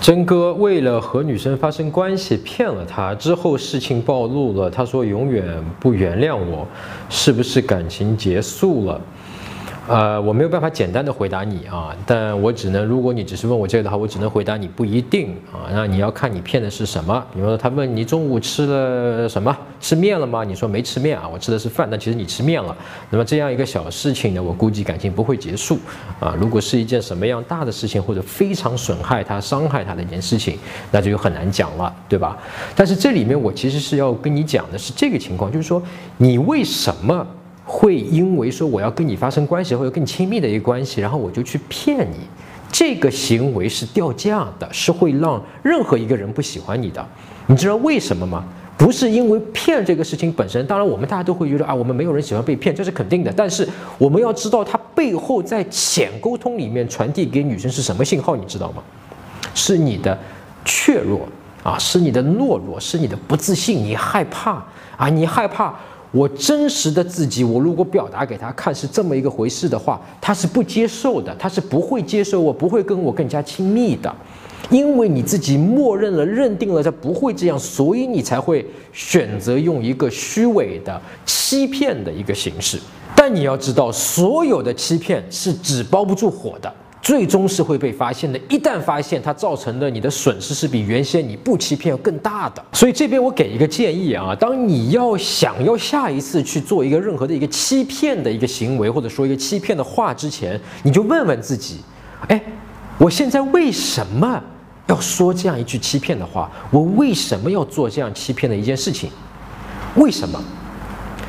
真哥为了和女生发生关系骗了她，之后事情暴露了，他说永远不原谅我，是不是感情结束了？呃，我没有办法简单的回答你啊，但我只能，如果你只是问我这个的话，我只能回答你不一定啊。那你要看你骗的是什么。比如说他问你中午吃了什么，吃面了吗？你说没吃面啊，我吃的是饭，但其实你吃面了。那么这样一个小事情呢，我估计感情不会结束啊。如果是一件什么样大的事情，或者非常损害他、伤害他的一件事情，那就很难讲了，对吧？但是这里面我其实是要跟你讲的是这个情况，就是说你为什么？会因为说我要跟你发生关系或者更亲密的一个关系，然后我就去骗你，这个行为是掉价的，是会让任何一个人不喜欢你的。你知道为什么吗？不是因为骗这个事情本身，当然我们大家都会觉得啊，我们没有人喜欢被骗，这是肯定的。但是我们要知道它背后在浅沟通里面传递给女生是什么信号，你知道吗？是你的怯弱啊，是你的懦弱，是你的不自信，你害怕啊，你害怕。我真实的自己，我如果表达给他看是这么一个回事的话，他是不接受的，他是不会接受我，不会跟我更加亲密的，因为你自己默认了、认定了他不会这样，所以你才会选择用一个虚伪的、欺骗的一个形式。但你要知道，所有的欺骗是纸包不住火的。最终是会被发现的。一旦发现，它造成的你的损失是比原先你不欺骗要更大的。所以这边我给一个建议啊，当你要想要下一次去做一个任何的一个欺骗的一个行为，或者说一个欺骗的话之前，你就问问自己：哎，我现在为什么要说这样一句欺骗的话？我为什么要做这样欺骗的一件事情？为什么？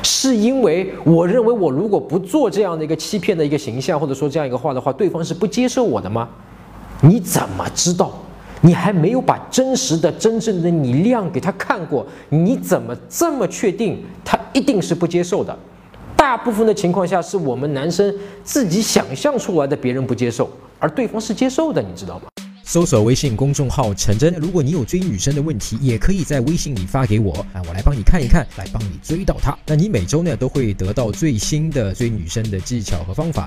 是因为我认为我如果不做这样的一个欺骗的一个形象，或者说这样一个话的话，对方是不接受我的吗？你怎么知道？你还没有把真实的、真正的你亮给他看过，你怎么这么确定他一定是不接受的？大部分的情况下是我们男生自己想象出来的，别人不接受，而对方是接受的，你知道吗？搜索微信公众号“陈真”，如果你有追女生的问题，也可以在微信里发给我啊，我来帮你看一看，来帮你追到她。那你每周呢都会得到最新的追女生的技巧和方法。